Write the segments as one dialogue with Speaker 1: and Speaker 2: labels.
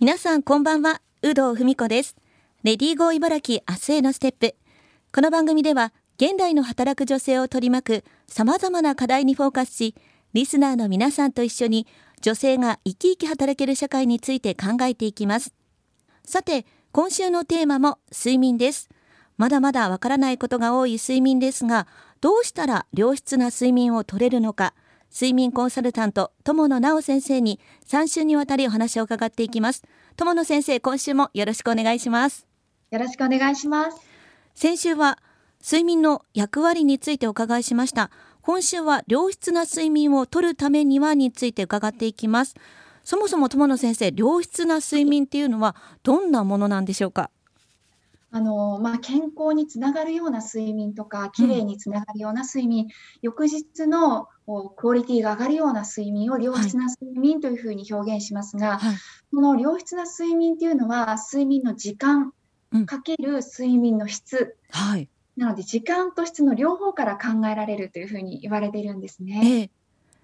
Speaker 1: 皆さんこんばんは、有働文子です。レディーゴー茨城明日へのステップ。この番組では、現代の働く女性を取り巻く様々な課題にフォーカスし、リスナーの皆さんと一緒に女性が生き生き働ける社会について考えていきます。さて、今週のテーマも睡眠です。まだまだわからないことが多い睡眠ですが、どうしたら良質な睡眠を取れるのか、睡眠コンサルタント友野直先生に3週にわたりお話を伺っていきます。友野先生今週もよろしくお願いします。
Speaker 2: よろしくお願いします。
Speaker 1: 先週は睡眠の役割についてお伺いしました。今週は良質な睡眠をとるためにはについて伺っていきます。そもそも友野先生良質な睡眠っていうのはどんなものなんでしょうか？
Speaker 2: あのまあ、健康につながるような睡眠とか、きれいにつながるような睡眠、うん、翌日のクオリティが上がるような睡眠を良質な睡眠というふうに表現しますが、はい、この良質な睡眠っていうのは、睡眠の時間かける睡眠の質、うんはい、なので時間と質の両方から考えられるというふうに言われているんですね。えー、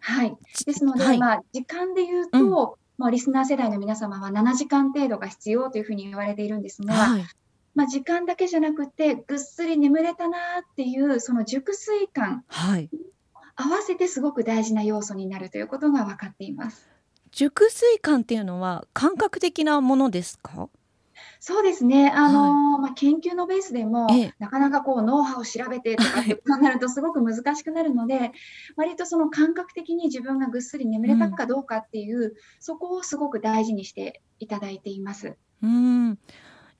Speaker 2: はい、ですので、はい、まあ、時間で言うと、うん、まあ、リスナー世代の皆様は7時間程度が必要というふうに言われているんですが、はいまあ、時間だけじゃなくてぐっすり眠れたなっていうその熟睡感、はい、合わせてすごく大事な要素になるということが分かっています。
Speaker 1: 熟睡感っていうのは感覚的なものですか？
Speaker 2: そうですね。あの、はい、まあ、研究のベースでも、ええ、なかなかこうノウハウを調べてとかってことになるとすごく難しくなるので、はい、割とその感覚的に自分がぐっすり眠れたかどうかっていう、うん、そこをすごく大事にしていただいています。
Speaker 1: うん。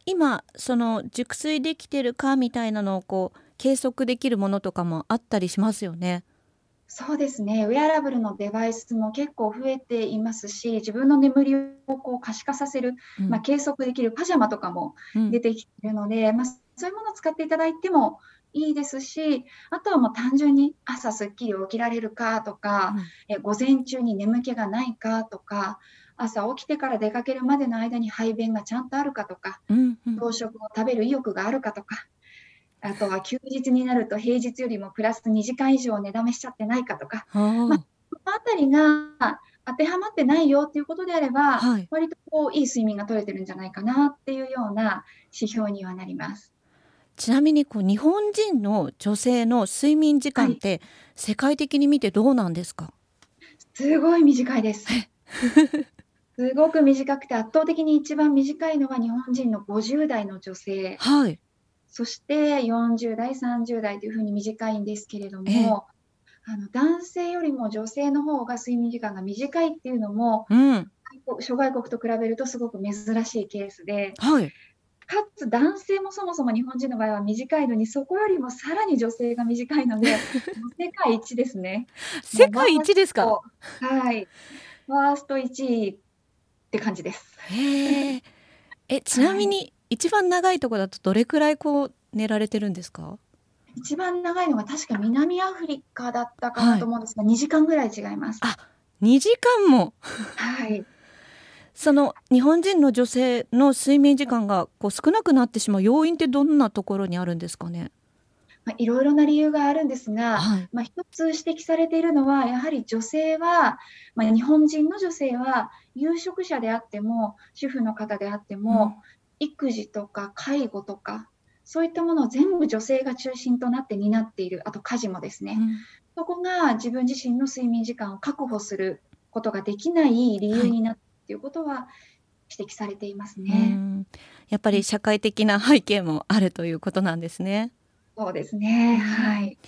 Speaker 1: 今その熟睡できてるかみたいなのをこう計測できるものとかもあったりしますよね。
Speaker 2: そうですね。ウェアラブルのデバイスも結構増えていますし、自分の眠りをこう可視化させる、うん、まあ、計測できるパジャマとかも出てきているので、うん、まあ、そういうものを使っていただいてもいいですし、あとはもう単純に朝すっきり起きられるかとか、うん、え午前中に眠気がないかとか、朝起きてから出かけるまでの間に排便がちゃんとあるかとか、うんうん、朝食を食べる意欲があるかとか、あとは休日になると平日よりもプラス2時間以上寝だめしちゃってないかとか、まあ、この辺りが当てはまってないよっていうことであれば、はい、割とこういい睡眠が取れてるんじゃないかなっていうような指標にはなります。
Speaker 1: ちなみにこう日本人の女性の睡眠時間って世界的に見てどうなんですか、はい、
Speaker 2: すごい短いです。すごく短くて圧倒的に一番短いのは日本人の50代の女性、はい、そして40代30代というふうに短いんですけれども、あの男性よりも女性の方が睡眠時間が短いっていうのも、うん、諸外国と比べるとすごく珍しいケースで、はい、かつ男性もそもそも日本人の場合は短いのにそこよりもさらに女性が短いので 世界一ですね。
Speaker 1: 世界一ですか？
Speaker 2: はい。ファースト1位って感じです。
Speaker 1: へ え。ちなみに、一番長いところだとどれくらいこう寝られてるんですか？
Speaker 2: 一番長いのが確か南アフリカだったかなと思うんですが、はい、2時間ぐらい違います。
Speaker 1: あ、2時間も？
Speaker 2: はい。
Speaker 1: その日本人の女性の睡眠時間がこう少なくなってしまう要因ってどんなところにあるんですかね？
Speaker 2: まあ、いろいろな理由があるんですが、はい、まあ、一つ指摘されているのは、やはり女性は、まあ、日本人の女性は、有職者であっても、主婦の方であっても、うん、育児とか介護とか、そういったものを全部女性が中心となって担っている、あと家事もですね、うん、そこが自分自身の睡眠時間を確保することができない理由になっていることは、指摘されていますね、
Speaker 1: やっぱり社会的な背景もあるということなんですね。
Speaker 2: そうですね。はい。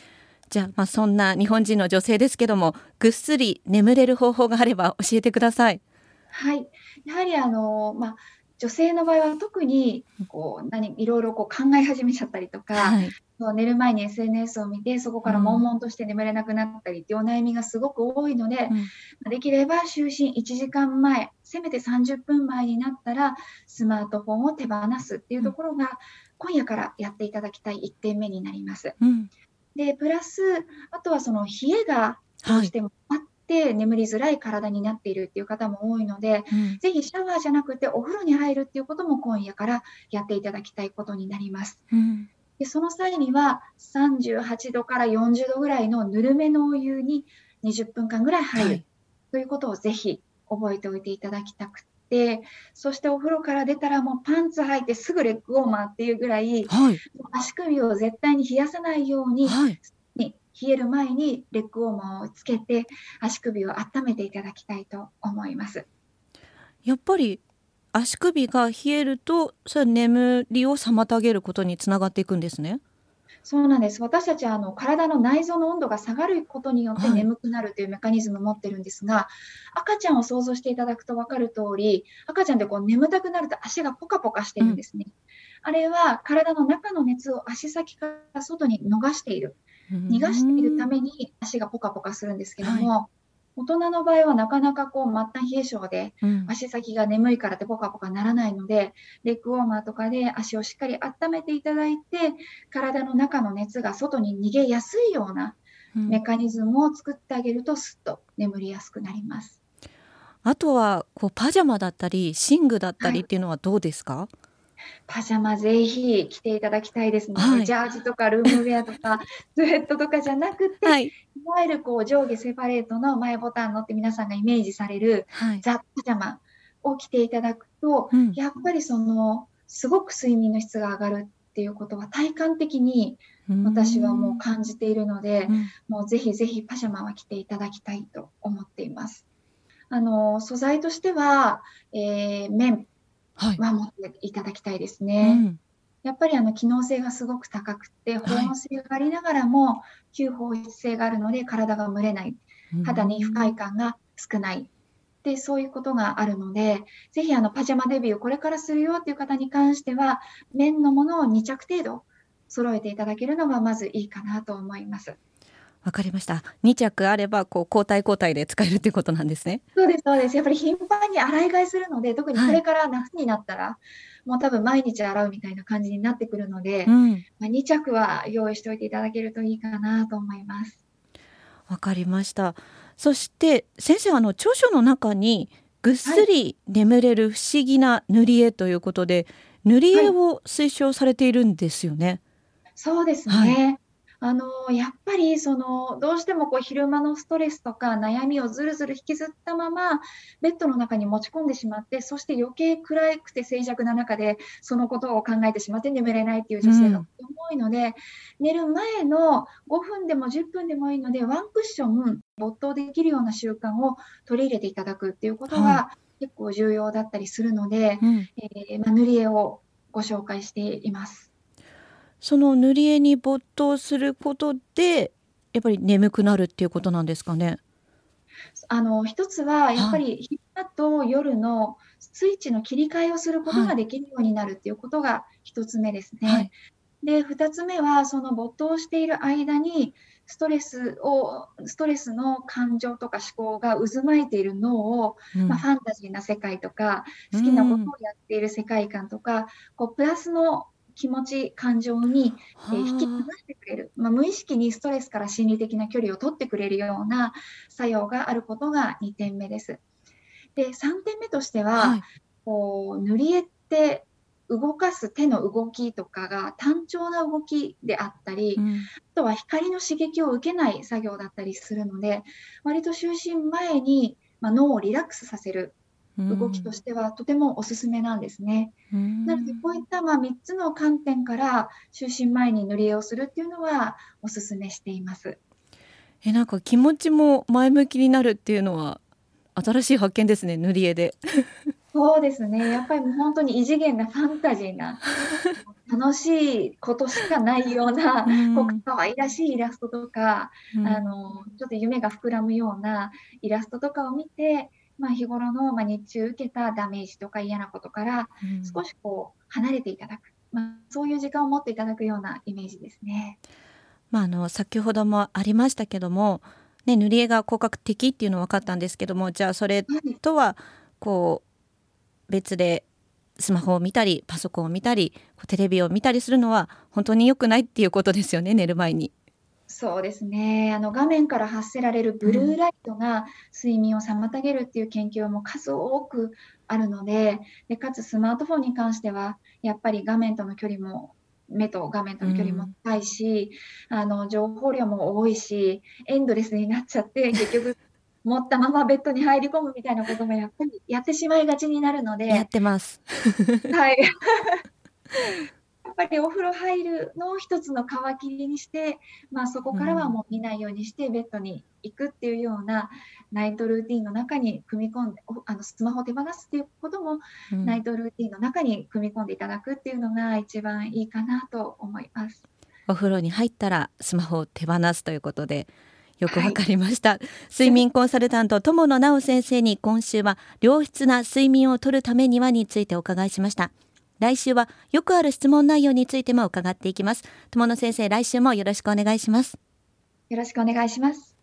Speaker 1: じゃあ、まあ、そんな日本人の女性ですけども、ぐっすり眠れる方法があれば教えてください。
Speaker 2: はい。やはりあの、まあ、女性の場合は特にこう何いろいろこう考え始めちゃったりとか、はい、寝る前に SNS を見てそこから悶々として眠れなくなったりっていうお悩みがすごく多いので、うん、できれば就寝1時間前せめて30分前になったらスマートフォンを手放すっていうところが、今夜からやっていただきたい1点目になります。うん、でプラスあとはその冷えがどうしてもあって眠りづらい体になっているっていう方も多いので、うん、ぜひシャワーじゃなくてお風呂に入るっていうことも今夜からやっていただきたいことになります。うん、でその際には38度から40度ぐらいのぬるめのお湯に20分間ぐらい入る、はい、ということをぜひ覚えておいていただきたくてそしてお風呂から出たらもうパンツ履いてすぐレッグウォーマーっていうぐらい、はい、足首を絶対に冷やさないように、はい、冷える前にレッグウォーマーをつけて足首を温めていただきたいと思います。
Speaker 1: やっぱり足首が冷えるとそれは眠りを妨げることにつながっていくんですね。
Speaker 2: そうなんです。私たちはあの体の内臓の温度が下がることによって眠くなるというメカニズムを持ってるんですが、はい、赤ちゃんを想像していただくと分かる通り、赤ちゃんってこう眠たくなると足がポカポカしてるんですね。うん、あれは体の中の熱を足先から外に逃している。逃がしているために足がポカポカするんですけども、はい大人の場合はなかなかこう末端冷え性で、足先が眠いからってポカポカならないので、レッグウォーマーとかで足をしっかり温めていただいて、体の中の熱が外に逃げやすいようなメカニズムを作ってあげると、すっと眠りやすくなります。
Speaker 1: あとはこうパジャマだったり寝具だったりっていうのはどうですか、はい
Speaker 2: パジャマぜひ着ていただきたいですね。はい、ジャージとかルームウェアとか スウェットとかじゃなくて、はい、いわゆるこう上下セパレートの前ボタンのって皆さんがイメージされる、はい、ザ・パジャマを着ていただくと、うん、やっぱりそのすごく睡眠の質が上がるっていうことは体感的に私はもう感じているので、もうぜひぜひパジャマは着ていただきたいと思っています。あの素材としては、えー、綿は持っていただきたいですね。はいうん、やっぱりあの機能性がすごく高くて、保温性がありながらも、吸放湿性があるので体が蒸れない、肌に不快感が少ない。でそういうことがあるので、ぜひあのパジャマデビューこれからするよっていう方に関しては、綿のものを2着程度揃えていただけるのがまずいいかなと思います。
Speaker 1: わかりました。2着あればこう交代交代で使えるということなんですね。
Speaker 2: そうですそうです。やっぱり頻繁に洗い替えするので、特にこれから夏になったら、はい、もう多分毎日洗うみたいな感じになってくるので、うん、まあ、2着は用意しておいていただけるといいかなと思います。
Speaker 1: わかりました。そして先生あの著書の中にぐっすり眠れる不思議な塗り絵ということで、はい、塗り絵を推奨されているんですよね。
Speaker 2: そうですね。はいあのやっぱりそのどうしてもこう昼間のストレスとか悩みをずるずる引きずったままベッドの中に持ち込んでしまってそして余計暗くて静寂な中でそのことを考えてしまって眠れないっていう女性が多いので、うん、寝る前の5分でも10分でもいいのでワンクッション没頭できるような習慣を取り入れていただくっていうことが結構重要だったりするので、うん、えー、まあ、塗り絵をご紹介しています。
Speaker 1: その塗り絵に没頭することでやっぱり眠くなるっていうことなんですかね？
Speaker 2: あの一つはやっぱり昼間と夜のスイッチの切り替えをすることができるようになるっていうことが一つ目ですね。はい、で2つ目はその没頭している間にストレスをストレスの感情とか思考が渦巻いている脳を、うん、まあ、ファンタジーな世界とか好きなことをやっている世界観とか、うん、こうプラスの気持ち、感情に、えー、引き離してくれる、まあ、無意識にストレスから心理的な距離を取ってくれるような作用があることが2点目です。で3点目としては、はい、こう塗り絵って動かす手の動きとかが単調な動きであったり、うん、あとは光の刺激を受けない作業だったりするので割と就寝前に、まあ、脳をリラックスさせる動きとしてはとてもおすすめなんですね。なのでこういったまあ3つの観点から就寝前に塗り絵をするっていうのはおすすめしています。
Speaker 1: えなんか気持ちも前向きになるっていうのは新しい発見ですね塗り絵で。
Speaker 2: そうですねやっぱりもう本当に異次元なファンタジーな 楽しいことしかないような、うん、こう可愛らしいイラストとか、うん、あのちょっと夢が膨らむようなイラストとかを見てまあ、日頃の、まあ、日中受けたダメージとか嫌なことから少しこう離れていただく、うん、まあ、そういう時間を持っていただくようなイメージですね。
Speaker 1: まあ、あの先ほどもありましたけども、ね、塗り絵が効果的っていうのは分かったんですけどもじゃあそれとはこう別でスマホを見たりパソコンを見たりテレビを見たりするのは本当に良くないっていうことですよね寝る前に。
Speaker 2: そうですね。あの画面から発せられるブルーライトが睡眠を妨げるっていう研究も数多くあるので、でかつスマートフォンに関しては、やっぱり画面との距離も目と画面との距離も近いし、うん、あの情報量も多いし、エンドレスになっちゃって、結局持ったままベッドに入り込むみたいなこともやっぱりやってしまいがちになるので。
Speaker 1: やってます。
Speaker 2: はい。やっぱりお風呂入るのを一つの皮切りにして、まあ、そこからはもう見ないようにしてベッドに行くっていうようなナイトルーティンの中に組み込んであのスマホを手放すっていうことも、うん、ナイトルーティンの中に組み込んでいただくっていうのが一番いいかなと思います。
Speaker 1: お風呂に入ったらスマホを手放すということでよくわかりました、はい、睡眠コンサルタント友野直先生に今週は良質な睡眠をとるためにはについてお伺いしました来週はよくある質問内容についても伺っていきます。友野先生来週もよろしくお願いします。
Speaker 2: よろしくお願いします。